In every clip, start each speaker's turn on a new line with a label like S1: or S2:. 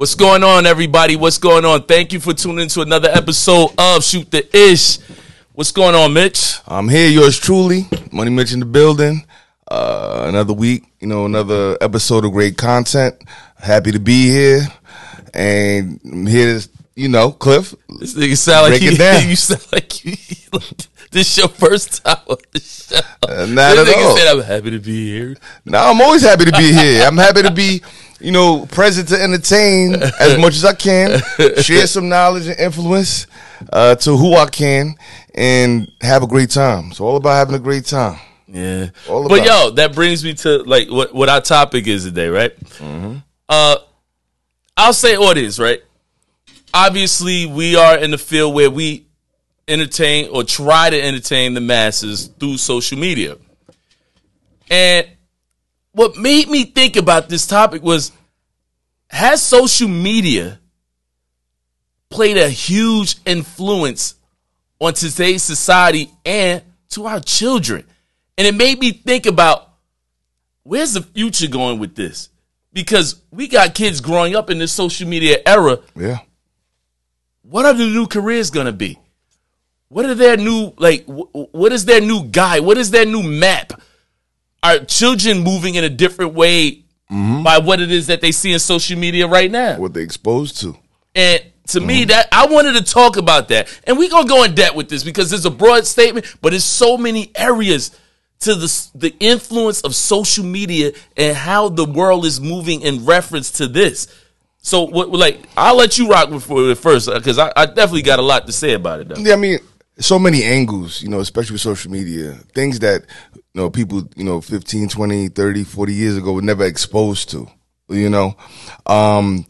S1: What's going on, everybody? What's going on? Thank you for tuning into another episode of Shoot the Ish. What's going on, Mitch?
S2: I'm here, yours truly, Money Mitch in the building. Uh, another week, you know, another episode of great content. Happy to be here, and I'm here to, you know, Cliff.
S1: This nigga sound like
S2: Break
S1: you,
S2: it down.
S1: you sound like you. this your first time on the show.
S2: Uh, not
S1: this
S2: at
S1: nigga
S2: all.
S1: said, "I'm happy to be here."
S2: No, I'm always happy to be here. I'm happy to be, you know, present to entertain as much as I can, share some knowledge and influence uh, to who I can, and have a great time. It's all about having a great time.
S1: Yeah.
S2: All
S1: but
S2: about
S1: yo, that brings me to like what what our topic is today, right?
S2: Mm-hmm.
S1: Uh, I'll say audience, right? Obviously, we are in the field where we entertain or try to entertain the masses through social media. And what made me think about this topic was has social media played a huge influence on today's society and to our children? And it made me think about where's the future going with this? Because we got kids growing up in this social media era.
S2: Yeah.
S1: What are the new careers going to be? What are their new like? What is their new guide? What is their new map? Are children moving in a different way mm-hmm. by what it is that they see in social media right now?
S2: What they exposed to.
S1: And to me, mm-hmm. that I wanted to talk about that, and we're gonna go in depth with this because it's a broad statement, but it's so many areas to the the influence of social media and how the world is moving in reference to this. So, what like I'll let you rock with it first because I, I definitely got a lot to say about it. Though.
S2: Yeah, I mean, so many angles, you know, especially with social media, things that, you know, people, you know, 15, 20, 30, 40 years ago were never exposed to, you know. Um,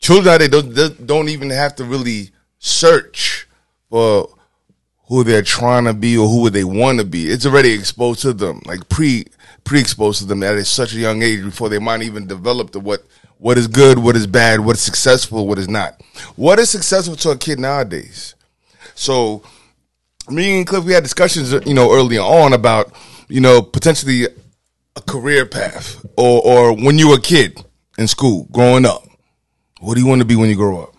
S2: children nowadays don't, don't even have to really search for who they're trying to be or who they want to be. It's already exposed to them, like pre, pre-exposed to them at such a young age before they might even develop the what, what is good, what is bad, what is successful, what is not. What is successful to a kid nowadays? So me and Cliff, we had discussions, uh, you know, early on about, you know, potentially a career path or, or when you were a kid in school growing up. What do you want to be when you grow up?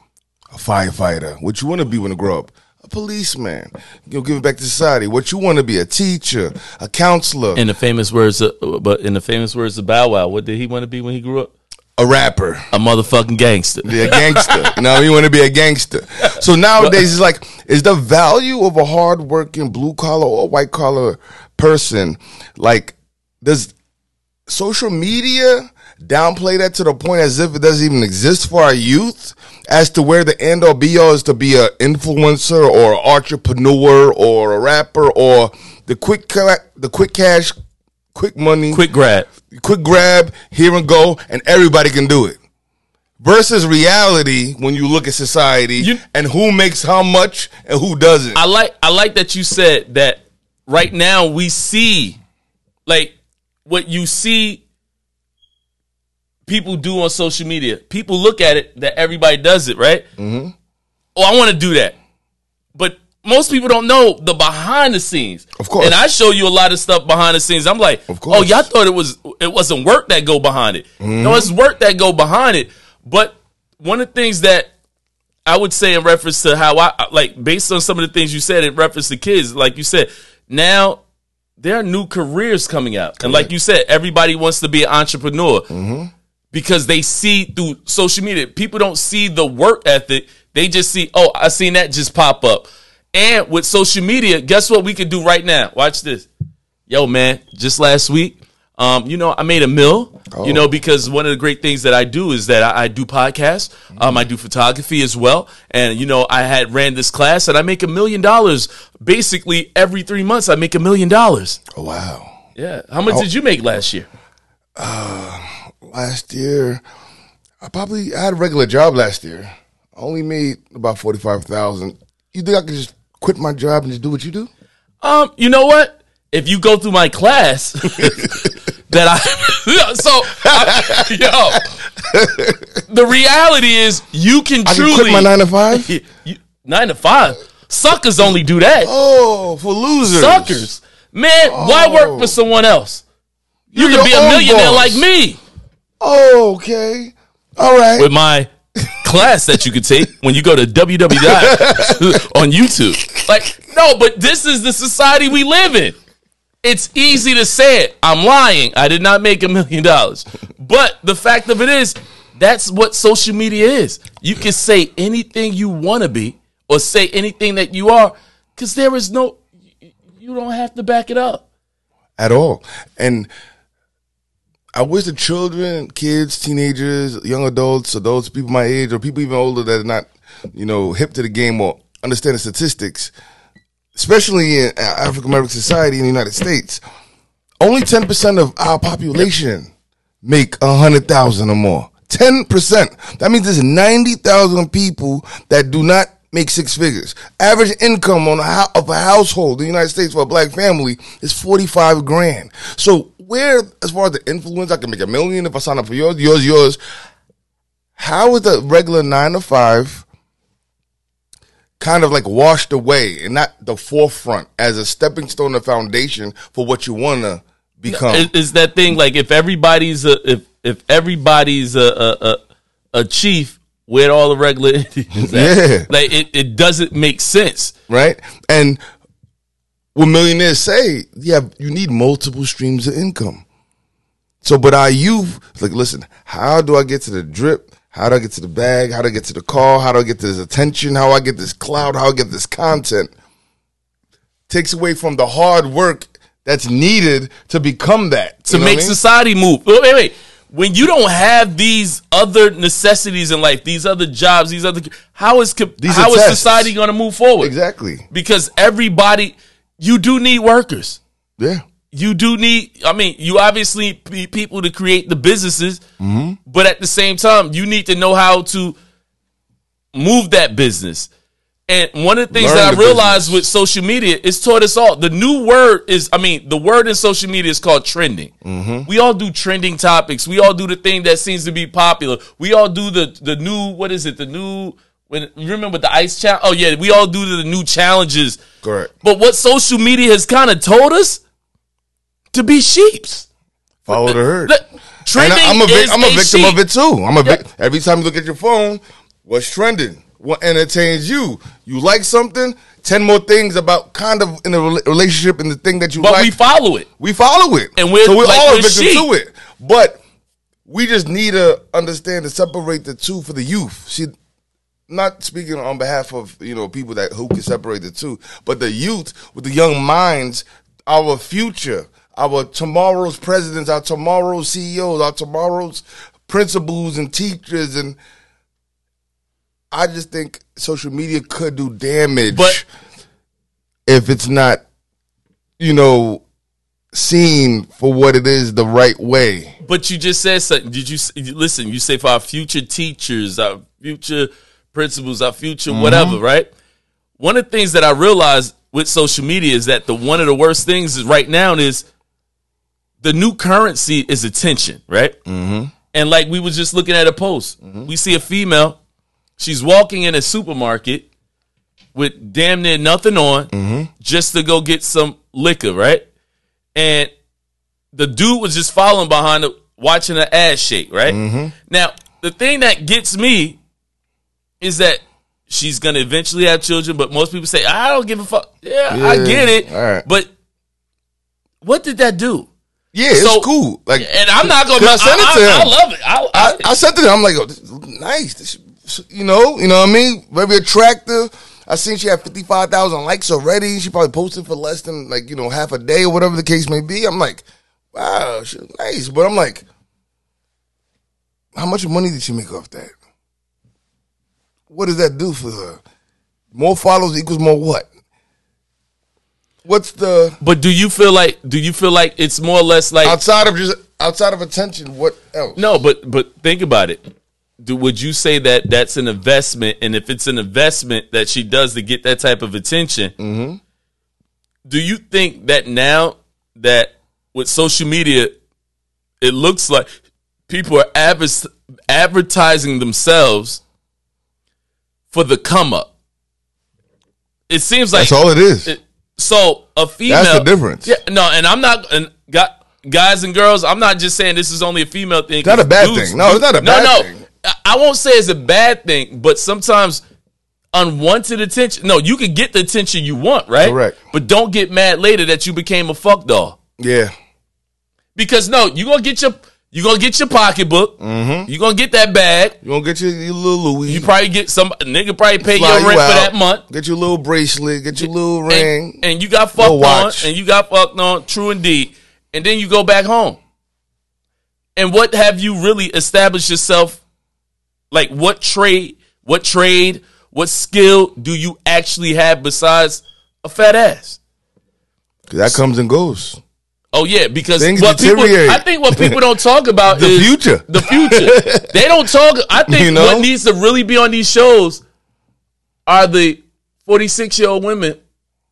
S2: A firefighter. What you want to be when you grow up? A policeman. You know, giving back to society. What you want to be? A teacher, a counselor,
S1: In the famous words, of, but in the famous words of Bow Wow, what did he want to be when he grew up?
S2: A rapper.
S1: A motherfucking gangster.
S2: be a gangster. you know, you want to be a gangster. So nowadays, it's like, is the value of a hardworking blue collar or white collar person like does social media downplay that to the point as if it doesn't even exist for our youth as to where the end all be all is to be an influencer or an entrepreneur or a rapper or the quick ca- the quick cash quick money
S1: Quick grab.
S2: quick grab, here and go, and everybody can do it. Versus reality when you look at society
S1: You-
S2: and who makes how much and who doesn't.
S1: I like I like that you said that right now we see like what you see people do on social media. People look at it that everybody does it, right? Mm-hmm. Oh, I want to do that. But most people don't know the behind the scenes.
S2: Of course.
S1: And I show you a lot of stuff behind the scenes. I'm like,
S2: Of course.
S1: oh, y'all thought it was it wasn't work that go behind it.
S2: Mm-hmm.
S1: No, it's work that go behind it. But one of the things that I would say in reference to how I like based on some of the things you said in reference to kids, like you said, now there are new careers coming out. And like you said, everybody wants to be an entrepreneur because they see through social media. People don't see the work ethic. They just see, oh, I seen that just pop up. And with social media, guess what we could do right now? Watch this. Yo, man, just last week, um, you know, I made a mill, you know, because one of the great things that I do is that I, I do podcasts. Um, I do photography as well. And, you know, I had ran this class and I make a million dollars basically every three months. I make a million dollars.
S2: Oh, wow.
S1: Yeah. How much did you make last year?
S2: Last year, I probably I had a regular job last year. I only made about forty five thousand. You think I could just quit my job and just do what you do?
S1: Um, you know what? If you go through my class, that I so I, yo, the reality is you can
S2: I can
S1: truly
S2: quit my nine to five.
S1: You- nine to five. Suckers only do that.
S2: Oh, for losers.
S1: Suckers, man. Why work for someone else? You
S2: You're
S1: can be a millionaire
S2: boss.
S1: like me
S2: Oh, okay. All right.
S1: with my class that you could take when you go to www on YouTube. Like, no, but this is the society we live in. It's easy to say it. I'm lying. I did not make a million dollars. But the fact of it is, that's what social media is. You can say anything you want to be or say anything that you are because there is no, you don't have to back it up.
S2: at all. And I wish the children, kids, teenagers, young adults, adults, people my age, or people even older that are not, you know, hip to the game or understand the statistics, especially in African American society in the United States, only ten percent of our population make a hundred thousand or more. Ten percent. That means there's ninety thousand people that do not make six figures. Average income on a of a household in the United States for a black family is forty five grand. So where, as far as the influence, I can make a million if I sign up for yours, yours, yours. How is the regular nine to five kind of like washed away and not the forefront as a stepping stone, a foundation for what you want to become?
S1: Is, that thing like if everybody's a if if everybody's a a, a, a chief with all the regular Indians,
S2: Yeah.
S1: like it, it doesn't make sense.
S2: right? And what millionaires say, yeah, you need multiple streams of income. So, but youth, it's like, listen, how do I get to the drip? How do I get to the bag? How do I get to the car? How do I get this attention? How do I get this cloud? How do I get this content? Takes away from the hard work that's needed to become that.
S1: to make
S2: I mean?
S1: society move. Wait, wait, wait. When you don't have these other necessities in life, these other jobs, these other how is
S2: These
S1: how
S2: are
S1: is
S2: tests.
S1: society going to move forward?
S2: Exactly.
S1: Because everybody, you do need workers.
S2: Yeah.
S1: You do need. I mean, you obviously need people to create the businesses,
S2: Mm-hmm.
S1: but at the same time, you need to know how to move that business. And one of the things
S2: Learn
S1: that I realized
S2: business.
S1: with social media is taught us all. The new word is, I mean, the word in social media is called trending.
S2: Mm-hmm.
S1: We all do trending topics. We all do the thing that seems to be popular. We all do the the new what is it? The new when you remember the ice challenge? Oh yeah, we all do the new challenges.
S2: Correct.
S1: But what social media has kind of told us to be sheeps.
S2: Follow the herd.
S1: Trending
S2: I, am a, vic- I'm a victim
S1: sheep.
S2: of it too. I'm a vic- every time you look at your phone, what's trending? What entertains you? You like something? Ten more things about kind of in a rela- relationship and the thing that you
S1: But
S2: like.
S1: we follow it.
S2: we follow it,
S1: And we're
S2: so we're
S1: like
S2: all a victim
S1: sheep.
S2: to it. But we just need to understand to separate the two for the youth. See, not speaking on behalf of you know people that who can separate the two, but the youth with the young minds, our future, our tomorrow's presidents, our tomorrow's CEOs, our tomorrow's principals and teachers, and I just think social media could do damage,
S1: But-
S2: if it's not, you know, seen for what it is the right way.
S1: But you just said something. Did you you- listen? You say for our future teachers, our future principals, our future
S2: Mm-hmm.
S1: whatever, right? One of the things that I realized with social media is that the one of the worst things is right now is the new currency is attention, right? Mm-hmm. And like we was just looking at a post, we see a female, she's walking in a supermarket with damn near nothing on, just to go get some liquor, right? And the dude was just following behind her, watching her ass shake, right? Now, the thing that gets me is that she's gonna eventually have children, but most people say, I don't give a fuck. Yeah, I get it.
S2: right.
S1: But what did that do?
S2: Yeah, it's
S1: So-
S2: cool. Like,
S1: And I'm not gonna.
S2: I sent it to
S1: I,
S2: him.
S1: I love it. I, I,
S2: I, I said to him, I'm like, oh, nice. This, you know, you know what I mean? Very attractive. I seen she had 55,000 likes already. She probably posted for less than like, you know, half a day or whatever the case may be. I'm like, wow, she's nice. But I'm like, how much money did she make off that? What does that do for her? More followers equals more what? What's the
S1: but do you feel like? Do you feel like it's more or less like?
S2: outside of just outside of attention? What else?
S1: No, but but think about it. Do, would you say that that's an investment? And if it's an investment that she does to get that type of attention,
S2: Mm-hmm.
S1: do you think that now that with social media, it looks like people are adver- advertising themselves for the come up? It seems like
S2: That's all it is.
S1: it- so a female.
S2: That's the difference.
S1: Yeah, no, and I'm not. And got guys and girls. I'm not just saying this is only a female thing.
S2: not a bad
S1: Dudes-
S2: thing. No, it's not a
S1: no,
S2: bad
S1: no.
S2: thing.
S1: I, I won't say it's a bad thing, but sometimes unwanted attention. No, you can get the attention you want, right?
S2: Correct.
S1: But don't get mad later that you became a fuck doll.
S2: Yeah.
S1: Because no, you gonna get your you gonna get your pocketbook. Mm-hmm. You gonna get that bag.
S2: You gonna get your, your little Louis.
S1: You probably get some nigga probably pay
S2: fly
S1: your
S2: you
S1: rent for that month.
S2: Get your little bracelet. Get your little ring.
S1: And, you got fucked on, and you got fucked on, true indeed. And then you go back home. And what have you really established yourself? Like what trade, what trade, what skill do you actually have besides a fat ass?
S2: that comes and goes.
S1: Oh yeah, because
S2: Things
S1: what people. I think what people don't talk about is
S2: The
S1: is
S2: future.
S1: The future. they don't talk. I think
S2: You know?
S1: what needs to really be on these shows are the forty-six year old women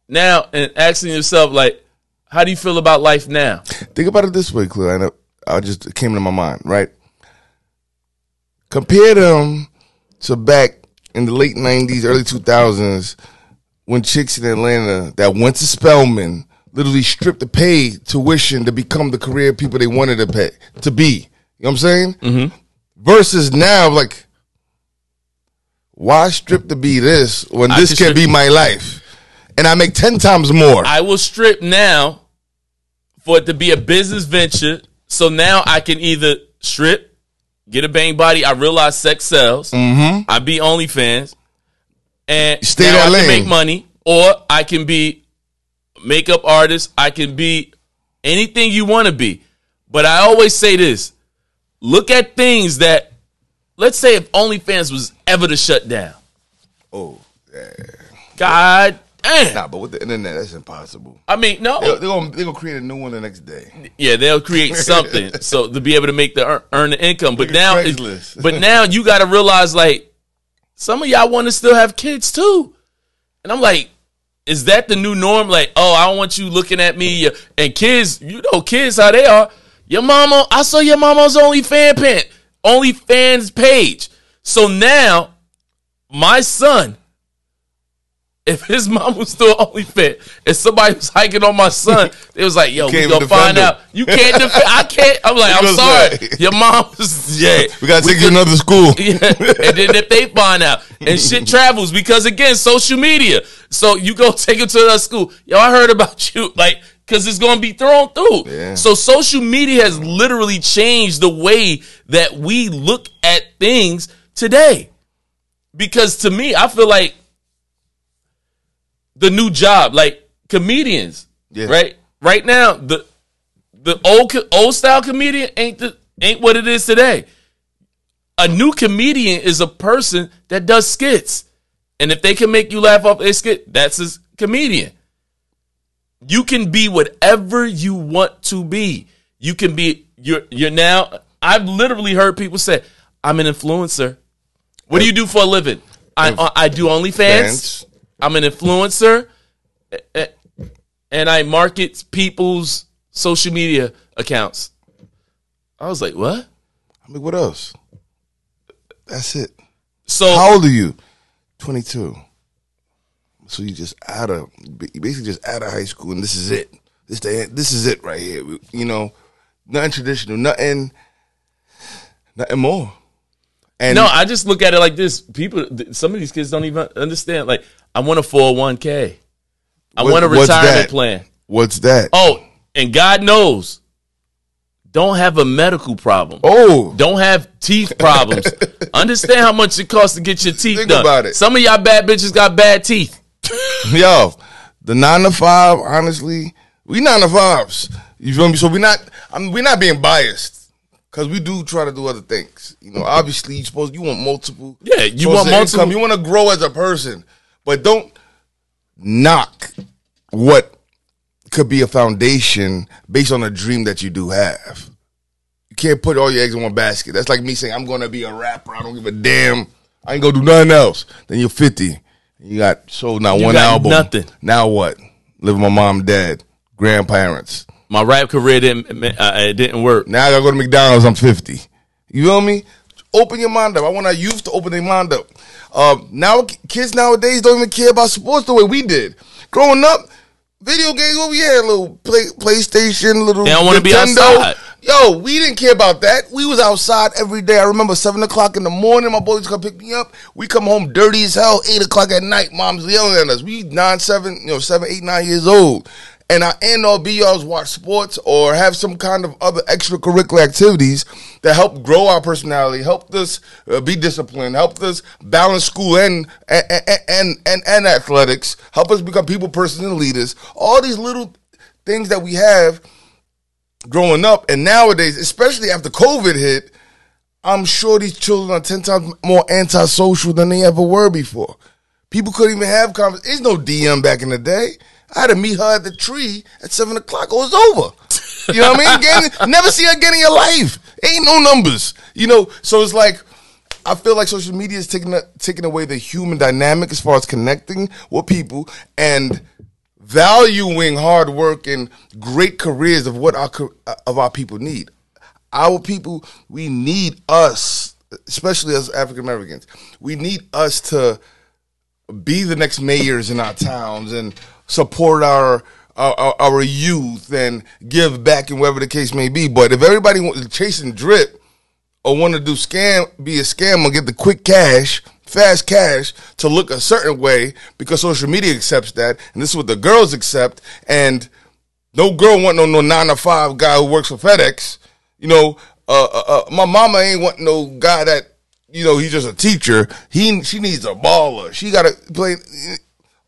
S1: now and asking yourself like, how do you feel about life now?
S2: Think about it this way, Cleo. I, know, I just came to my mind, right? Compare them to back in the late '90s, early 2000s, when chicks in Atlanta that went to Spelman literally stripped to pay tuition to become the career people they wanted to pay to be. You know what I'm saying? Mm-hmm. Versus now, like, why strip to be this when
S1: I
S2: this
S1: can
S2: be my life, and I make ten times more?
S1: I will strip now for it to be a business venture. So now I can either strip, get a bang body. I realize sex sells. Mm-hmm. I be OnlyFans, and
S2: Stay
S1: now I
S2: lane.
S1: can make money, or I can be makeup artist. I can be anything you want to be. But I always say this: look at things that, let's say, if OnlyFans was ever to shut down.
S2: oh, yeah.
S1: God damn!
S2: nah, but with the internet, that's impossible.
S1: I mean, no.
S2: They're, they're gonna they're gonna create a new one the next day.
S1: Yeah, they'll create something so to be able to make the earn, earn the income. But now, but now you got to realize like some of y'all want to still have kids too, and I'm like, is that the new norm? Like, oh, I don't want you looking at me uh, and kids. You know, kids how they are. Your mama, I saw your mama's only fan pant, only fans page. So now, my son if his mom was still only fit, and somebody was hiking on my son, it was like, yo, we gonna find
S2: him.
S1: out. You can't defend. I can't. I'm like, I'm sorry. Your mom was yeah.
S2: We gotta take you to another school.
S1: Yeah. And then if they find out, and shit travels because again, social media. So you go take it to another school. Yo, I heard about you, like, because it's gonna be thrown through.
S2: Yeah.
S1: So social media has literally changed the way that we look at things today. Because to me, I feel like the new job, like comedians,
S2: Yeah.
S1: right? Right now, the the old old style comedian ain't the ain't what it is today. A new comedian is a person that does skits, and if they can make you laugh off a skit, that's a comedian. You can be whatever you want to be. You can be you're you're now. I've literally heard people say, "I'm an influencer." What do you do for a living? I uh, I do OnlyFans.
S2: Fans.
S1: I'm an influencer, and I market people's social media accounts. I was like, what?
S2: I mean, what else? That's it.
S1: So
S2: How old are you? Twenty two. So you just out of you basically just out of high school, and this is it. This the this is it right here. You know, nothing traditional, nothing, nothing more. And
S1: no, I just look at it like this. People, some of these kids don't even understand. Like, I want a 401k. I
S2: what-
S1: want a retirement plan.
S2: What's that?
S1: Oh, and God knows, don't have a medical problem.
S2: Oh,
S1: Don't have teeth problems. Understand how much it costs to get your teeth
S2: Think
S1: done.
S2: about it.
S1: Some of y'all bad bitches got bad teeth.
S2: yo, the nine to five. Honestly, we nine to fives. You feel me? So we're not. I mean, we're not being biased because we do try to do other things. You know, obviously, you supposed you want multiple.
S1: Yeah, you want multiple-
S2: income. You want to grow as a person, but don't knock what could be a foundation based on a dream that you do have. You can't put all your eggs in one basket. That's like me saying I'm going to be a rapper. I don't give a damn. I ain't gonna do nothing else. Then you're 50. You got sold not
S1: You
S2: one
S1: got
S2: album.
S1: nothing.
S2: Now what? Live with my mom, dad, grandparents.
S1: My rap career didn't uh, it didn't work.
S2: Now I gotta go to McDonald's. I'm 50. You feel me? Open your mind up. I want our youth to open their mind up. Um, now kids nowadays don't even care about sports the way we did. Growing up, video games over here, little play, PlayStation, little
S1: They don't wanna be
S2: Nintendo.
S1: outside.
S2: Yo, we didn't care about that. We was outside every day. I remember seven o'clock in the morning. My boys come pick me up. We come home dirty as hell. Eight o'clock at night. Mom's yelling at us. We nine, seven, you know, seven, eight, nine years old. And our end all be alls watch sports or have some kind of other extracurricular activities that help grow our personality, help us uh, be disciplined, help us balance school and and, and and and athletics, help us become people, persons, and leaders. All these little things that we have growing up and nowadays, especially after COVID hit, I'm sure these children are 10 times more antisocial than they ever were before. People couldn't even have conversations. There's no DM back in the day. I had to meet her at the tree at 7 o'clock. It was over. You know what I mean? Again, never see her again in your life. Ain't no numbers. You know, so it's like, I feel like social media is taking, taking away the human dynamic as far as connecting with people and – valuing hard work and great careers of what our uh, of our people need. Our people, we need us, especially as African Americans. We need us to be the next mayors in our towns and support our our, our youth and give back and whatever the case may be. But if everybody wants chasing drip or want to do scam, be a scammer, get the quick cash, fast cash to look a certain way because social media accepts that, and this is what the girls accept. And no girl want no no nine to five guy who works for FedEx. You know, uh, uh, uh, my mama ain't want no guy that you know he's just a teacher. He she needs a baller. She got to play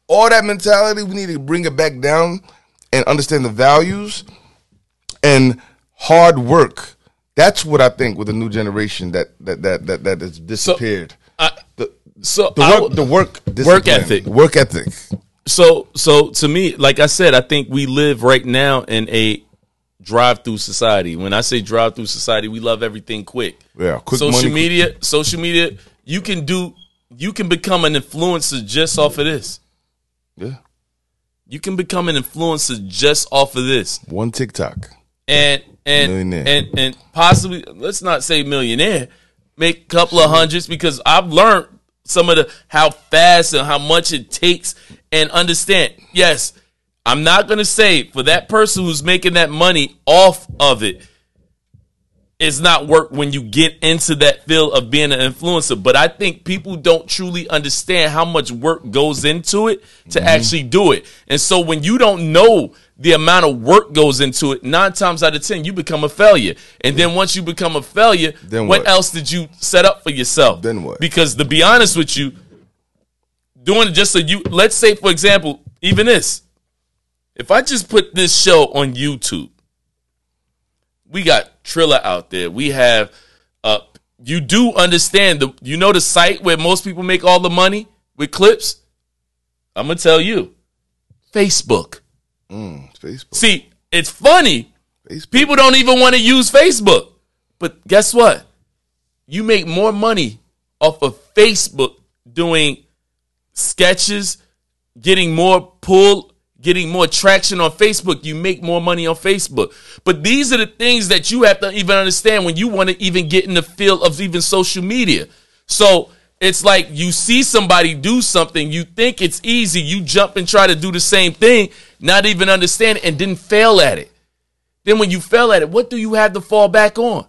S2: all that mentality. We need to bring it back down and understand the values and hard work. That's what I think with the new generation that that that that, that has disappeared. So,
S1: I, the, so
S2: the work, the work,
S1: work ethic,
S2: work ethic.
S1: So, so to me, like I said, I think we live right now in a drive-through society. When I say drive-through society, we love everything quick.
S2: Yeah, quick
S1: social
S2: money,
S1: media, quick. social media. You can do, you can become an influencer just off of this.
S2: Yeah,
S1: you can become an influencer just off of this.
S2: One TikTok,
S1: and and and and possibly let's not say millionaire make a couple of hundreds because I've learned some of the how fast and how much it takes and understand. Yes, I'm not going to say for that person who's making that money off of it it's not work when you get into that field of being an influencer. But I think people don't truly understand how much work goes into it to mm-hmm. actually do it. And so when you don't know the amount of work goes into it, nine times out of ten, you become a failure. And then once you become a failure, then what, what else did you set up for yourself?
S2: Then what?
S1: Because to be honest with you, doing it just so you let's say, for example, even this. If I just put this show on YouTube, we got Triller out there. We have uh you do understand the you know the site where most people make all the money with clips? I'm gonna tell you. Facebook.
S2: Mm, Facebook.
S1: See, it's funny. Facebook. People don't even want to use Facebook. But guess what? You make more money off of Facebook doing sketches, getting more pull, getting more traction on Facebook. You make more money on Facebook. But these are the things that you have to even understand when you want to even get in the field of even social media. So it's like you see somebody do something, you think it's easy, you jump and try to do the same thing, not even understand it, and then fail at it. Then when you fail at it, what do you have to fall back on?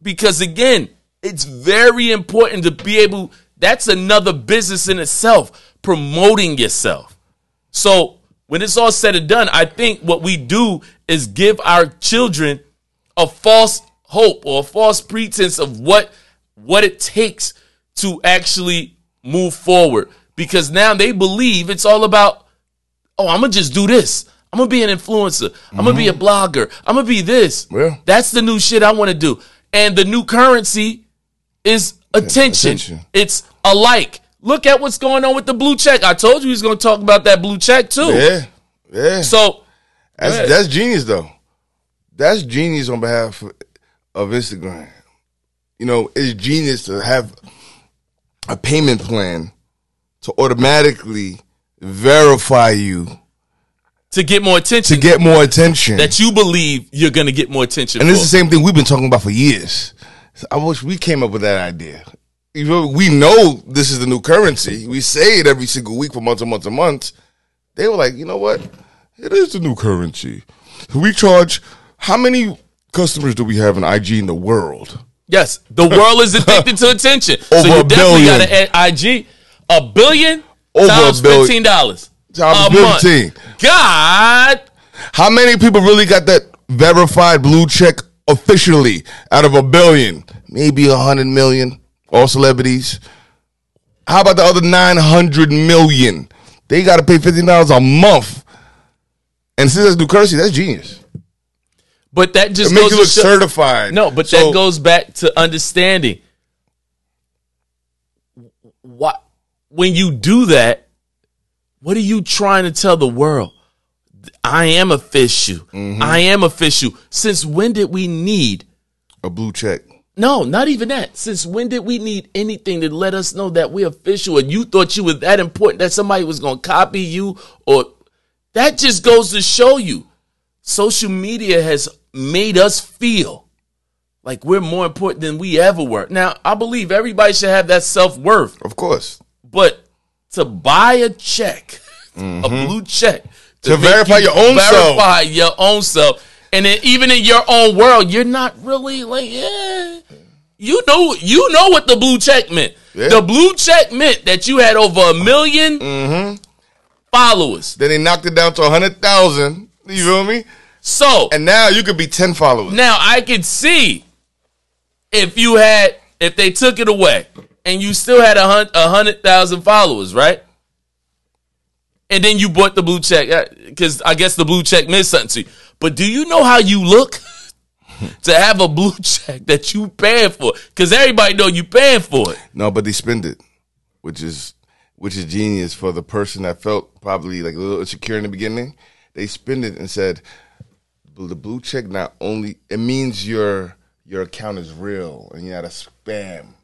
S1: Because again, it's very important to be able, that's another business in itself, promoting yourself. So when it's all said and done, I think what we do is give our children a false hope or a false pretense of what what it takes to actually move forward because now they believe it's all about, oh, I'm gonna just do this. I'm gonna be an influencer. I'm gonna be a mm-hmm. blogger. I'm gonna be this.
S2: Yeah.
S1: That's the new shit I want to do. And the new currency is attention. attention. It's a like. Look at what's going on with the blue check. I told you he's gonna talk about that blue check too.
S2: Yeah. Yeah.
S1: So
S2: that's that's genius though. That's genius on behalf of Instagram. You know, it's genius to have a payment plan to automatically verify you
S1: to get more attention.
S2: To get more attention.
S1: That you believe you're going to get more attention.
S2: And for. this is the same thing we've been talking about for years. I wish we came up with that idea. We know this is the new currency. We say it every single week for months and months and months. They were like, you know what? It is the new currency. We charge how many customers do we have in IG in the world?
S1: Yes, the world is addicted to attention.
S2: Over
S1: so you
S2: a
S1: definitely
S2: billion.
S1: got to add IG. A billion
S2: Over a billion.
S1: fifteen dollars.
S2: Times
S1: a month. God,
S2: How many people really got that verified blue check officially out of a billion? Maybe a hundred million. All celebrities. How about the other nine hundred million? They got to pay fifteen dollars a month. And since that's new currency, that's genius.
S1: but that just
S2: It makes
S1: goes
S2: you look
S1: show-
S2: certified.
S1: No, but
S2: So-
S1: that goes back to understanding. What when you do that, what are you trying to tell the world? I am official.
S2: Mm-hmm.
S1: I am official. Since when did we need?
S2: a blue check.
S1: No, not even that. Since when did we need anything to let us know that we're official? And you thought you were that important that somebody was going to copy you, or that just goes to show you, social media has made us feel like we're more important than we ever were. Now, I believe everybody should have that self worth,
S2: Of course.
S1: but to buy a check, a mm-hmm. blue check,
S2: To
S1: make
S2: verify
S1: you
S2: your own self.
S1: verify your own self, and then even in your own world, you're not really like, yeah. You know, you know what the blue check meant.
S2: Yeah.
S1: The blue check meant that you had over a 1000000 mm-hmm. followers.
S2: Then they knocked it down to a hundred thousand. You feel me?
S1: So
S2: And now you could be ten followers.
S1: Now I could see if you had if they took it away and you still had a hundred thousand followers, right? And then you bought the blue check because I guess the blue check meant something to you. But do you know how you look to have a blue check that you paying for? Because everybody know you paying for it.
S2: No, but they spend it, which is which is genius for the person that felt probably like a little insecure in the beginning. They spend it and said, "The blue check not only it means your your account is real and you're not a spam.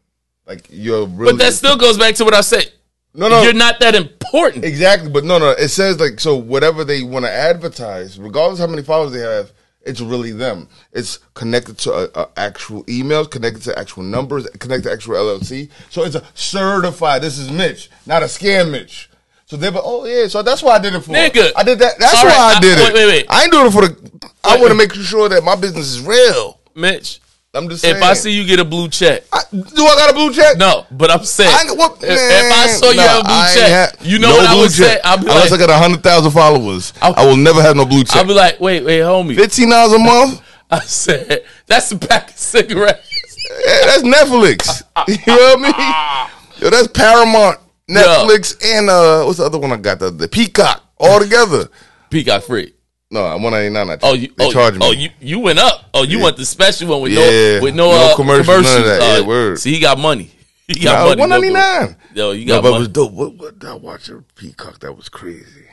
S2: Like you're really."
S1: But that still goes back to what I said.
S2: no, no,
S1: You're not that important.
S2: Exactly, but no, no. It says like so. Whatever they want to advertise, regardless how many followers they have, it's really them. It's connected to a, a actual emails, connected to actual numbers, connected to actual LLC. So it's a certified. This is Mitch, not a scam Mitch. So they're like, oh yeah. So that's why I did it for.
S1: Nigga.
S2: I did that. That's
S1: All
S2: why
S1: right,
S2: I
S1: I-
S2: did
S1: wait,
S2: it.
S1: wait, wait. wait.
S2: I ain't doing it for the. I want to make sure that my business is real.
S1: Mitch,
S2: I'm just saying.
S1: if I see you get a blue check,
S2: I, do I got a blue check?
S1: No, but I'm saying
S2: I what-
S1: if, if I saw you
S2: nah,
S1: have a blue check,
S2: ha-
S1: you know
S2: no
S1: what I would say?
S2: check.
S1: I'll be
S2: Unless
S1: like,
S2: I got hundred thousand followers,
S1: I'll-
S2: I will never have no blue check.
S1: I'll be like, wait, wait, homie.
S2: Fifteen dollars a month.
S1: I said that's a pack of cigarettes.
S2: Yeah, that's Netflix. you know what I mean? Yo, that's Paramount, Netflix, and uh, what's the other one I got? The, the Peacock all together.
S1: Peacock free.
S2: No, I'm one ninety nine.
S1: Oh, you,
S2: they
S1: oh,
S2: charge me.
S1: oh, you, you went up. Oh, you want the special one with
S2: Yeah.
S1: no, with no,
S2: No
S1: uh,
S2: commercials,
S1: commercials.
S2: none of that. Yeah,
S1: Uh,
S2: word.
S1: See, he got money. He got
S2: Nah,
S1: money.
S2: one
S1: no. Yo, you
S2: No,
S1: got
S2: but it
S1: money.
S2: was dope. What, what did I watch a Peacock? That was crazy.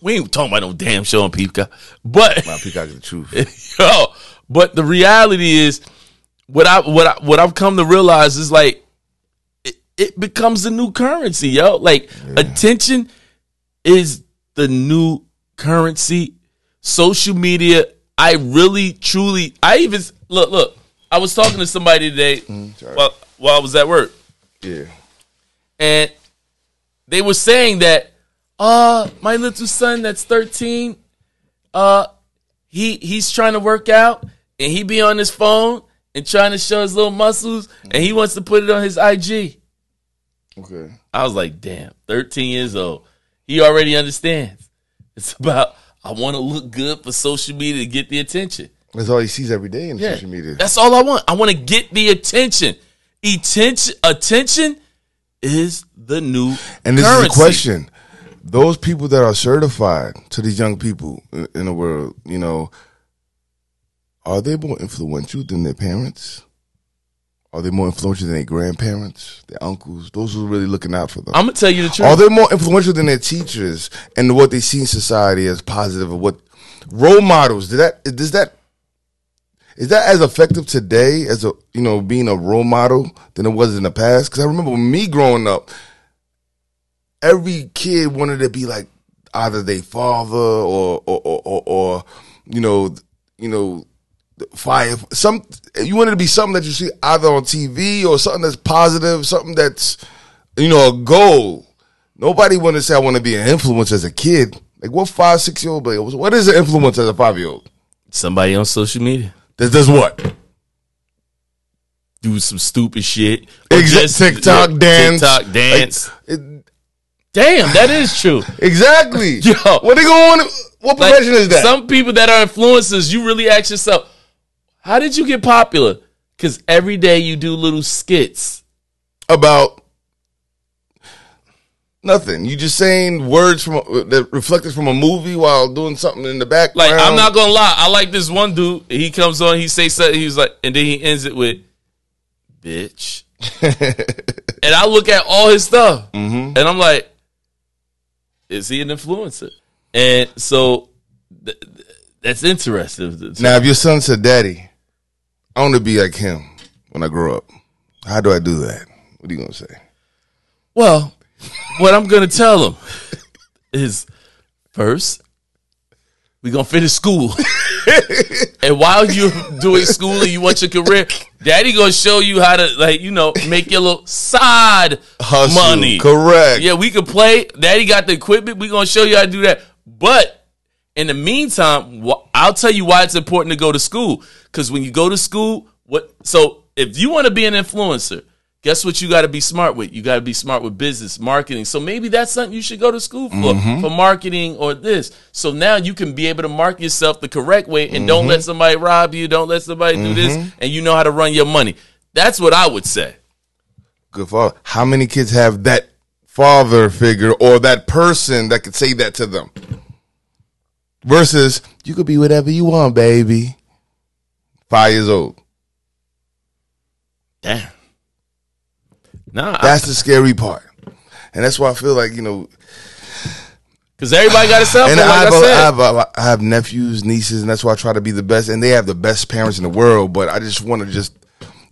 S1: we ain't talking about no damn show on Peacock, but
S2: My Peacock is the truth.
S1: Yo, but the reality is, what I what I what I've come to realize is like, it, it becomes the new currency, yo. Like attention is the new currency. Social media. I really, truly, I even look, look. I was talking to somebody today
S2: sorry.
S1: while while I was at work,
S2: Yeah.
S1: and they were saying that uh my little son that's 13 uh he he's trying to work out and he be on his phone and trying to show his little muscles and he wants to put it on his IG.
S2: Okay.
S1: I was like, "Damn, 13 years old. He already understands. It's about I want to look good for social media to get the attention."
S2: That's all he sees every day in
S1: Yeah.
S2: social media.
S1: That's all I want. I want to get the attention. Attention attention is the new
S2: And this
S1: currency.
S2: is a question. Those people that are certified to these young people in the world, you know, are they more influential than their parents? Are they more influential than their grandparents, their uncles, those who are really looking out for them?
S1: I'm gonna tell you the truth.
S2: Are they more influential than their teachers and what they see in society as positive or what role models? Did that does that is that as effective today as a you know being a role model than it was in the past? Because I remember me growing up, every kid wanted to be like either their father or or or, or, or you know you know fire some you wanted to be something that you see either on TV or something that's positive, something that's you know a goal. Nobody wanted to say I want to be an influence as a kid. Like what five six year old? What is an influence as a five year old?
S1: Somebody on social media.
S2: that does what?
S1: Do some stupid shit. Or
S2: Exact TikTok
S1: yeah,
S2: dance.
S1: TikTok dance.
S2: Like, it-
S1: Damn, that is true.
S2: exactly.
S1: Yo.
S2: what they going? What
S1: Like,
S2: profession is that?
S1: Some people that are influencers, you really ask yourself, how did you get popular? Because every day you do little skits.
S2: about nothing. You just saying words from that reflected from a movie while doing something in the background.
S1: Like I'm not gonna lie, I like this one dude. He comes on, he say something, he's like, and then he ends it with, "Bitch," and I look at all his stuff,
S2: Mm-hmm.
S1: and I'm like, is he an influencer? And so th- th- that's interesting.
S2: Now, if your son said, "Daddy, I want to be like him when I grow up," how do I do that? What are you gonna say?
S1: Well, what I'm gonna tell him is first, we're gonna finish school. and while you're doing school and you want your career, daddy gonna show you how to like, you know, make your little side
S2: Hustle,
S1: money.
S2: correct.
S1: Yeah, we can play. Daddy got the equipment. we gonna show you how to do that. But in the meantime, wh- I'll tell you why it's important to go to school. Because when you go to school, what? So if you want to be an influencer, guess what? You got to be smart with. You got to be smart with business, marketing. So maybe that's something you should go to school for, mm-hmm. for marketing or this. So now you can be able to market yourself the correct way, and don't let mm-hmm. somebody rob you. Don't let somebody do this, mm-hmm. and you know how to run your money. That's what I would say.
S2: Good father. How many kids have that father figure or that person that could say that to them? Versus, you could be whatever you want, baby. Five years old.
S1: Damn. Nah,
S2: That's the scary part. And that's why I feel like, you know,
S1: because everybody got a cell phone.
S2: and I,
S1: Like
S2: have,
S1: I
S2: a-
S1: said,
S2: I, have, a- I have nephews, nieces, and that's why I try to be the best. And they have the best parents in the world, but I just want to just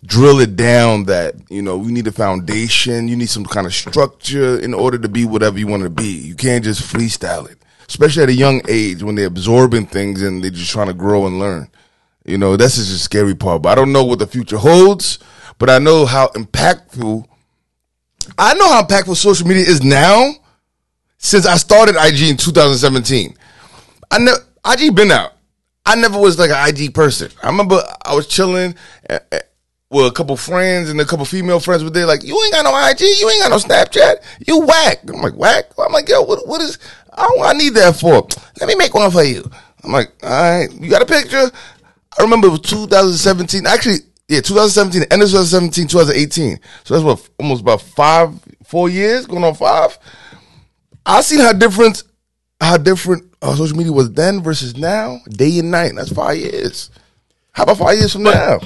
S2: drill it down that, you know, we need a foundation. You need some kind of structure in order to be whatever you want to be. You can't just freestyle it, especially at a young age when they're absorbing things and they're just trying to grow and learn. You know, that's just the scary part. But I don't know what the future holds, but I know how impactful. I know how impactful social media is now since I started IG in 2017. I never IG been out. I never was like an IG person. I remember I was chilling uh, uh, with a couple friends and a couple female friends were there like, you ain't got no IG, you ain't got no Snapchat, you whack. I'm like, whack? I'm like, yo, what, what is, I, don't, I need that for? Let me make one for you. I'm like, all right, you got a picture? I remember it was 2017. Actually, yeah, 2017, end of 2017, 2018. So that's what, almost about five, four years, going on five. I seen how different, how different uh, social media was then versus now, day and night. That's five years. How about five years from now?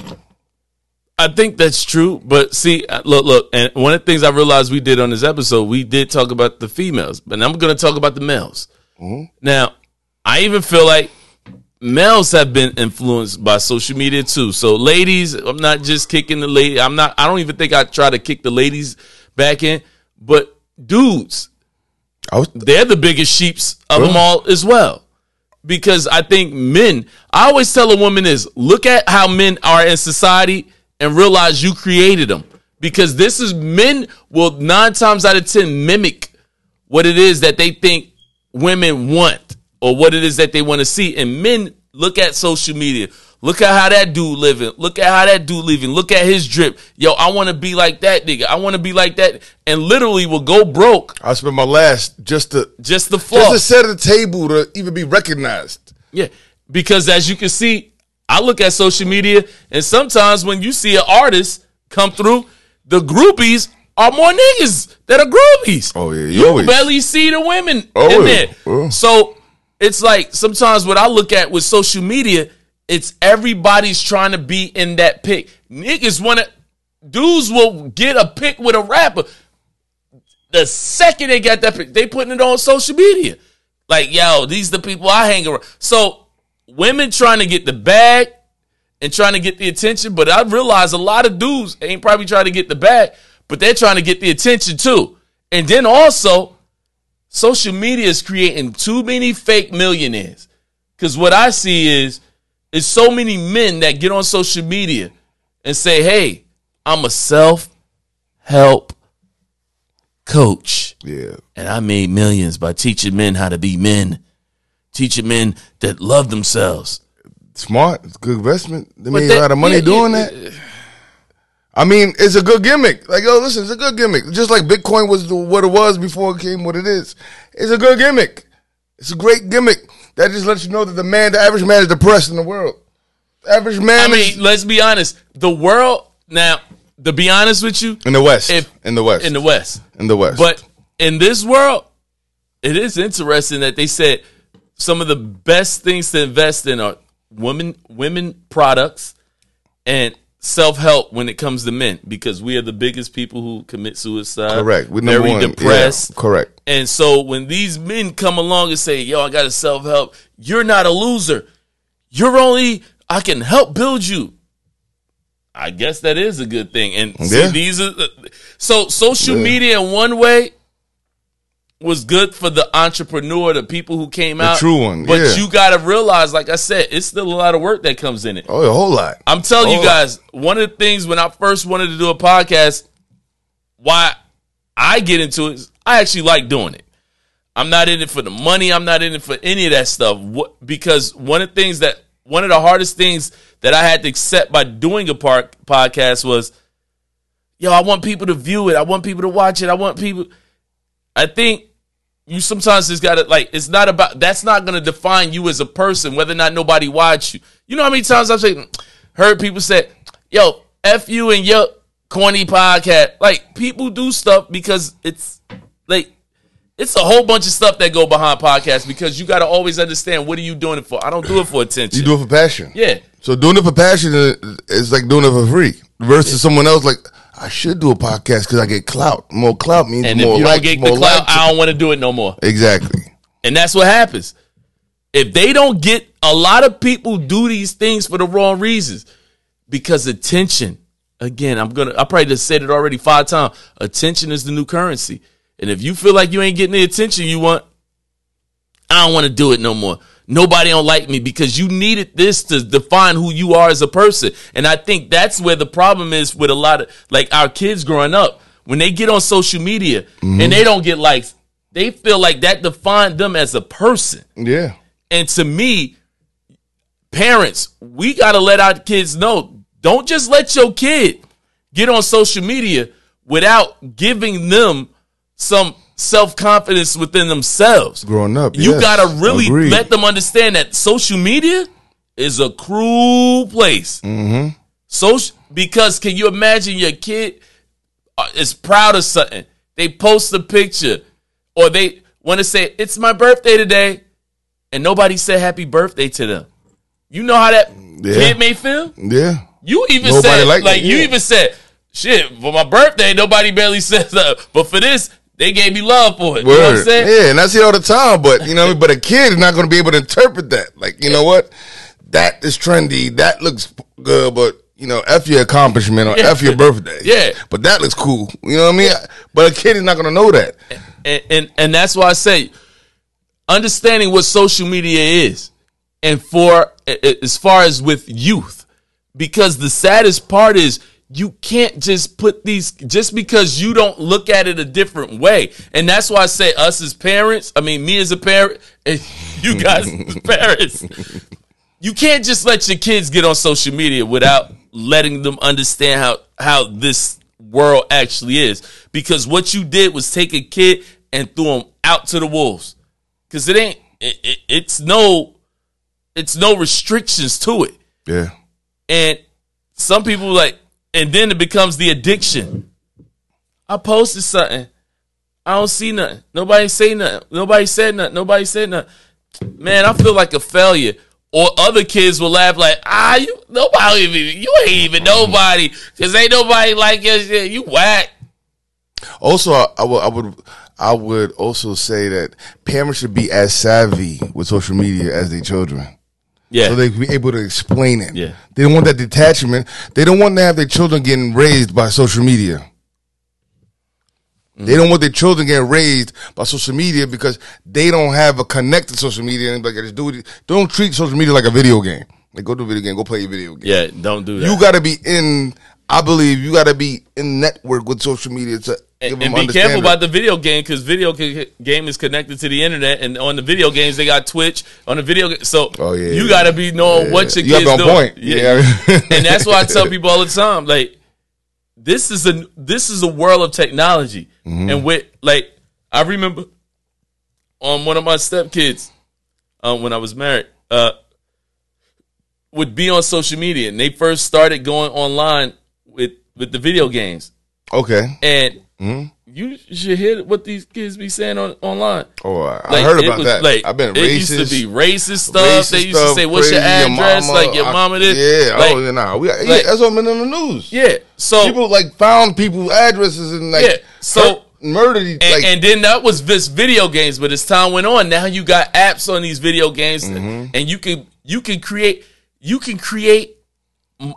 S1: I think that's true. But see, uh, look, look, and one of the things I realized we did on this episode, we did talk about the females, but I'm going to talk about the males. Now, I even feel like males have been influenced by social media too. So, ladies, I'm not just kicking the lady. I'm not. I don't even think I try to kick the ladies back in, but dudes,
S2: was,
S1: they're the biggest sheeps of them all as well. Because I think men, I always tell a woman is look at how men are in society and realize you created them. Because this is men will nine times out of ten mimic what it is that they think women want or what it is that they want to see. And men look at social media. Look at how that dude living. Look at how that dude living. Look at his drip. Yo, I want to be like that nigga. I want to be like that. And literally will go broke
S2: I spent my last just to
S1: just the
S2: just
S1: flaw.
S2: to set the table to even be recognized.
S1: Yeah, because as you can see, I look at social media, and sometimes when you see an artist come through, the groupies are more niggas that are groupies.
S2: Oh, yeah, you
S1: barely see the women in
S2: Oh,
S1: there.
S2: Oh, yeah.
S1: So it's like sometimes what I look at with social media, it's everybody's trying to be in that pic. Niggas want to, dudes will get a pic with a rapper. The second they got that pic, they putting it on social media. Like, yo, these the people I hang around. So women trying to get the bag and trying to get the attention, but I realize a lot of dudes ain't probably trying to get the bag, but they're trying to get the attention too. And then also, social media is creating too many fake millionaires. Cause what I see is is so many men that get on social media and say, Hey, I'm a self-help coach.
S2: Yeah.
S1: And I made millions by teaching men how to be men, teaching men that love themselves.
S2: Smart. It's a good investment. They
S1: But
S2: made
S1: that-
S2: a lot of money
S1: yeah,
S2: doing
S1: yeah,
S2: that. I mean, it's a good gimmick. Like, yo, listen, it's a good gimmick. Just like Bitcoin was the, what it was before it came what it is. It's a good gimmick. It's a great gimmick. That just lets you know that the man, the average man is depressed in the world. The average man
S1: I
S2: is
S1: mean, let's be honest. The world now, to be honest with you,
S2: in the West.
S1: if-
S2: in the West.
S1: in the West,
S2: in the West.
S1: but in this world, it is interesting that they said some of the best things to invest in are women women products and self help when it comes to men because we are the biggest people who commit suicide.
S2: correct. We're
S1: very
S2: one. Yeah,
S1: depressed.
S2: correct.
S1: And so when these men come along and say, "Yo, I got to self help," you're not a loser. You're only I can help build you. I guess that is a good thing. And see, these are uh, so social
S2: Yeah.
S1: media in one way was good for the entrepreneur, the people who came out.
S2: true one,
S1: But
S2: yeah.
S1: you got to realize, like I said, it's still a lot of work that comes in it.
S2: Oh, a whole lot.
S1: I'm telling you guys, one of the things when I first wanted to do a podcast, why I get into it, is I actually like doing it. I'm not in it for the money. I'm not in it for any of that stuff. What, because one of the things that one of the hardest things that I had to accept by doing a park podcast was, yo, I want people to view it. I want people to watch it. I want people. I think you sometimes just gotta like. It's not about. That's not gonna define you as a person. Whether or not nobody watch you. You know how many times I've said, heard people say, "Yo, f you and your corny podcast." Like people do stuff because it's like it's a whole bunch of stuff that go behind podcasts because you got to always understand what are you doing it for. I don't do it for attention.
S2: You do it for passion.
S1: yeah.
S2: So doing it for passion is is like doing it for free. Versus someone else like I should do a podcast because I get clout. More clout means
S1: And if
S2: more
S1: you
S2: likes,
S1: don't get
S2: more
S1: the clout. I don't want to do it no more.
S2: exactly.
S1: And that's what happens. If they don't get a lot of people do these things for the wrong reasons because attention. Again, I'm gonna. I probably just said it already five times. Attention is the new currency, and if you feel like you ain't getting the attention you want, I don't want to do it no more. Nobody don't like me because you needed this to define who you are as a person. And I think that's where the problem is with a lot of like our kids growing up. When they get on social media and mm-hmm. they don't get likes, they feel like that defined them as a person.
S2: Yeah.
S1: And to me, parents, we got to let our kids know don't just let your kid get on social media without giving them some self confidence within themselves.
S2: Growing up,
S1: You
S2: yes.
S1: got to really
S2: Agreed.
S1: let them understand that social media is a cruel place. Mm-hmm. Social, because can you imagine your kid uh, is proud of something? They post a picture or they want to say, It's my birthday today, and nobody said happy birthday to them. You know how that
S2: Yeah.
S1: kid may feel?
S2: Yeah.
S1: You even
S2: Nobody
S1: said, like, you
S2: yeah.
S1: even said, shit, for my birthday, nobody barely says that. But for this, they gave me love for it. You know what I'm saying?
S2: Yeah, and I see it all the time, but you know, but a kid is not going to be able to interpret that. Like, you know what? That is trendy. That looks good, but you know, f your accomplishment or
S1: Yeah.
S2: f your birthday.
S1: Yeah.
S2: but that looks cool. You know what I mean? But a kid is not going to know that.
S1: and, and and that's why I say understanding what social media is, and for as far as with youth, because the saddest part is you can't just put these just because you don't look at it a different way, and that's why I say us as parents. I mean, me as a parent, and you guys as parents. You can't just let your kids get on social media without letting them understand how how this world actually is. Because what you did was take a kid and threw him out to the wolves. Because it ain't it, it, it's no it's no restrictions to it.
S2: Yeah,
S1: And some people like, and then it becomes the addiction. I posted something. I don't see nothing. Nobody say nothing. Nobody said nothing. Nobody said nothing. Man, I feel like a failure. Or other kids will laugh like, ah, you nobody even you ain't even nobody because ain't nobody like your shit. You whack.
S2: Also, I, would, I would, I would also say that parents should be as savvy with social media as their children,
S1: Yeah,
S2: so they can be able to explain it.
S1: Yeah.
S2: they don't want that detachment. They don't want to have their children getting raised by social media. They don't want their children getting raised by social media because they don't have a connect to social media and like just do it. Don't treat social media like a video game. Like go to a video game, go play your video game.
S1: yeah. Don't do that.
S2: You got to be in I believe you got to be in network with social media to
S1: And,
S2: give
S1: and be careful about the video game because video game is connected to the internet, and on the video games they got Twitch on the video. So
S2: Oh, yeah,
S1: you
S2: yeah.
S1: got to be knowing what your
S2: You
S1: kids
S2: on
S1: doing.
S2: point. Yeah.
S1: and that's why I tell people all the time, like this is a this is a world of technology,
S2: Mm-hmm.
S1: and with like I remember on one of my stepkids um, when I was married. Uh, would be on social media, and they first started going online with the video games.
S2: okay.
S1: And
S2: Mm-hmm.
S1: you should hear what these kids be saying on online.
S2: Oh, I I heard about
S1: was,
S2: that.
S1: Like
S2: I've been
S1: it
S2: racist.
S1: used to be racist stuff.
S2: racist
S1: they used to say, "What's your address?"
S2: mama.
S1: like your
S2: I-
S1: mama did.
S2: Yeah.
S1: Like,
S2: oh, nah. We, yeah,
S1: like-
S2: that's what been in the news.
S1: yeah. So
S2: People like found people's addresses and like
S1: Yeah, so-
S2: hurt- murdered.
S1: and,
S2: like
S1: and then that was this video games, but as time went on, now you got apps on these video games,
S2: Mm-hmm.
S1: and you can you can create you can create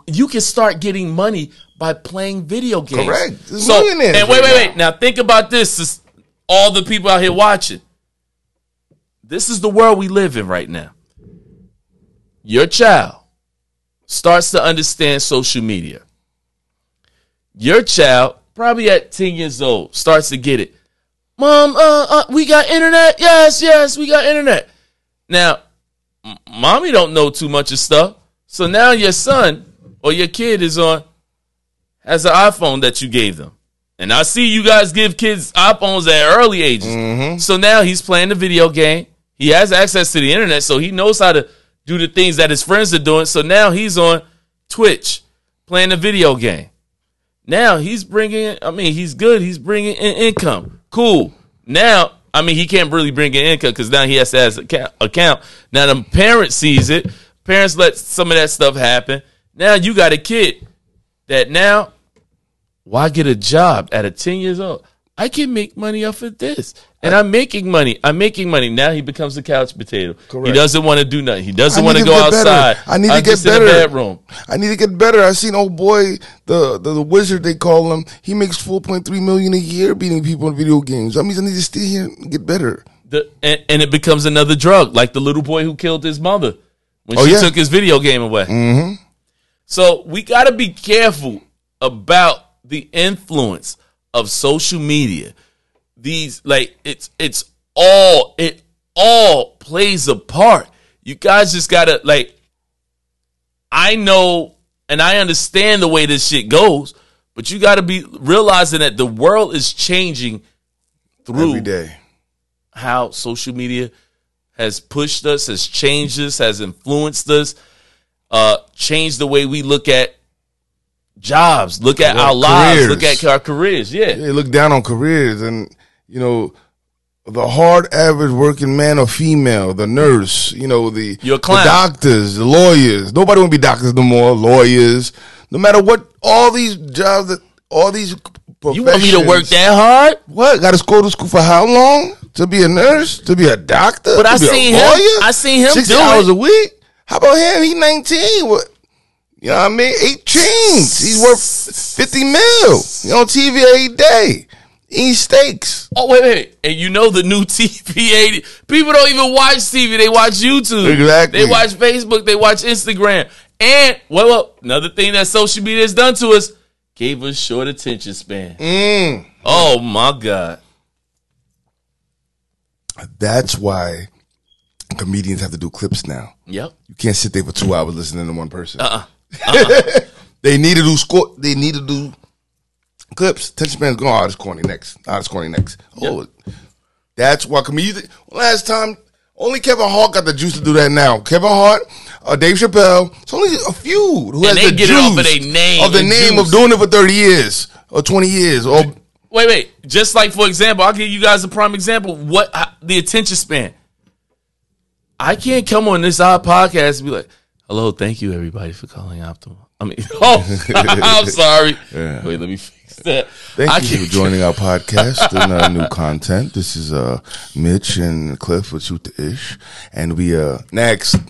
S1: you can start getting money by playing video games.
S2: Correct. There's
S1: So
S2: millionaires
S1: and wait,
S2: right
S1: wait, wait. Now think about this: this all the people out here watching. This is the world we live in right now. Your child starts to understand social media. Your child, probably at 10 years old, starts to get it. Mom, uh, uh, we got internet. Yes, yes, we got internet. Now, m- mommy don't know too much of stuff. So now your son or your kid is on has an iPhone that you gave them. And I see you guys give kids iPhones at early ages. Mm-hmm. So now he's playing the video game. He has access to the internet, so he knows how to do the things that his friends are doing. So now he's on Twitch playing the video game. Now he's bringing, I mean, he's good. He's bringing in income. Cool. Now, I mean, he can't really bring in income because now he has to have an account- account. Now the parent sees it. Parents let some of that stuff happen. Now you got a kid that now, why get a job at a 10 years old? I can make money off of this. And I'm making money. I'm making money. Now he becomes a couch potato. He doesn't want to do nothing. He doesn't want to
S2: to
S1: go
S2: get better.
S1: outside.
S2: I need to
S1: I'm
S2: get
S1: just in
S2: better.
S1: bedroom.
S2: I need to get better. I seen old boy, the, the the wizard they call him. He makes four point three million a year beating people in video games. That means I need to stay here and get better.
S1: the, and, and it becomes another drug, like the little boy who killed his mother when
S2: Oh,
S1: she
S2: yeah.
S1: took his video game away. Mm-hmm. So we got to be careful about the influence of social media. These like it's it's all it all plays a part. You guys just gotta like. I know and I understand the way this shit goes, but you got to be realizing that the world is changing through
S2: Every day.
S1: how social media has pushed us, has changed us, has influenced us, uh, changed the way we look at jobs, look at
S2: Well,
S1: our lives,
S2: careers.
S1: look at our careers. Yeah.
S2: They look down on careers and you know the hard average working man or female, the nurse, you know, the, the doctors, the lawyers. Nobody want to be doctors no more. Lawyers, no matter what, all these jobs that all these.
S1: Professions You want me to work that hard?
S2: What? Got to go to school for how long? To be a nurse? To be a doctor?
S1: But
S2: to
S1: I
S2: be a
S1: seen him- I seen him do
S2: hours
S1: it.
S2: a week. How about him? He nineteen. What? You know what I mean? Eight chains. He's worth fifty mil. He on TV every day. Eating steaks.
S1: Oh wait, wait, and you know the new TV eighty people don't even watch TV; they watch YouTube.
S2: Exactly.
S1: They watch Facebook. They watch Instagram. And well, well, another thing that social media has done to us gave us short attention span.
S2: Mm.
S1: Oh my god!
S2: That's why comedians have to do clips now.
S1: Yep.
S2: You can't sit there for two hours listening to one person.
S1: Uh-uh.
S2: they need to do score. They need to do clips. Attention span's going. Oh, this corny next. Oh, this corny next. Oh, that's why comedians. Last time, only Kevin Hart got the juice to do that. Now, Kevin Hart, uh, Dave Chappelle. It's only a few who has
S1: they
S2: the
S1: get it
S2: juice
S1: off of their name
S2: of the name
S1: juice.
S2: of doing it for thirty years or twenty years or.
S1: Wait, wait. Just like for example, I'll give you guys a prime example. What uh, the attention span? I can't come on this odd podcast and be like, "Hello, thank you everybody for calling Optimal." I mean, oh, I'm sorry.
S2: Yeah.
S1: Wait, let me that.
S2: Thank
S1: I
S2: you
S1: can't-
S2: for joining our podcast and our new content. This is uh, Mitch and Cliff with Shoot the Ish, and we uh next.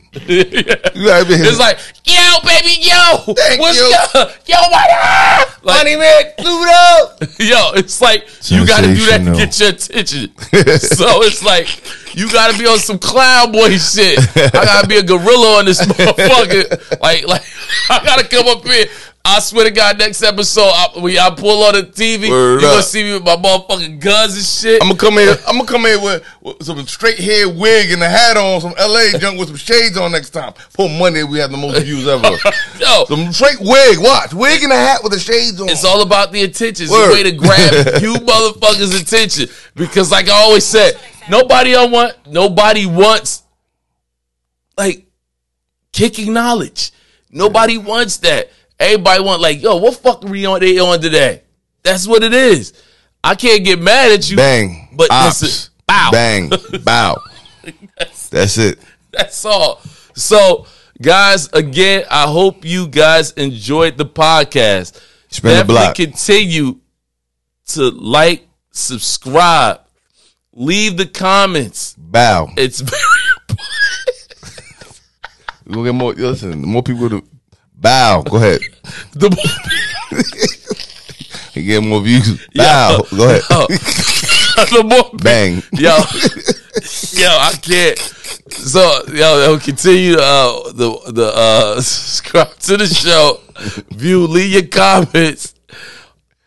S2: You
S1: It's like, yo, baby, yo,
S2: Thank
S1: what's
S2: you.
S1: up? Yo, what? Like,
S2: Honey Man Pluto.
S1: yo, it's like you got to do that to get your attention. so it's like you got to be on some clown boy shit. I got to be a gorilla on this motherfucker. Like, like I got to come up here I swear to God, next episode, I, when I pull on the TV,
S2: Word
S1: you gonna see me with my motherfucking guns and shit.
S2: I'm gonna come in. I'm gonna come in with, with some straight hair wig and a hat on, some LA junk with some shades on next time. Poor Monday, we have the most views ever.
S1: Yo,
S2: some straight wig. Watch wig and a hat with the shades on.
S1: It's all about the attention. It's
S2: Word.
S1: a way to grab you motherfuckers' attention. Because like I always said, nobody I want nobody wants like kicking knowledge. Nobody wants that. Everybody want like, yo, what fuck are we on they on today? That's what it is. I can't get mad at you.
S2: Bang.
S1: But
S2: Ops.
S1: listen, bow.
S2: Bang. Bow. That's it.
S1: That's all. So, guys, again, I hope you guys enjoyed the podcast.
S2: Spin
S1: Definitely continue to like, subscribe, leave the comments.
S2: Bow.
S1: It's very
S2: We'll get more. Listen, the more people to bow. Go ahead.
S1: the
S2: You get more views. Bow. Go ahead.
S1: Yo, the more
S2: Bang.
S1: yo, yo, I can't. So, yo, yo, continue uh, the the uh, subscribe to the show, view, leave your comments,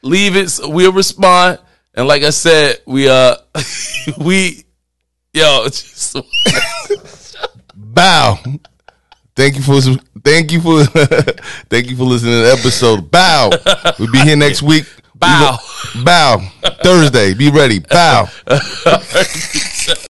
S1: leave it. So we'll respond. And like I said, we uh, we, yo, just,
S2: Bow. Thank you for thank you for thank you for listening to the episode. Bow. We'll be here next week.
S1: Bow.
S2: Bow. Thursday. Be ready. Bow.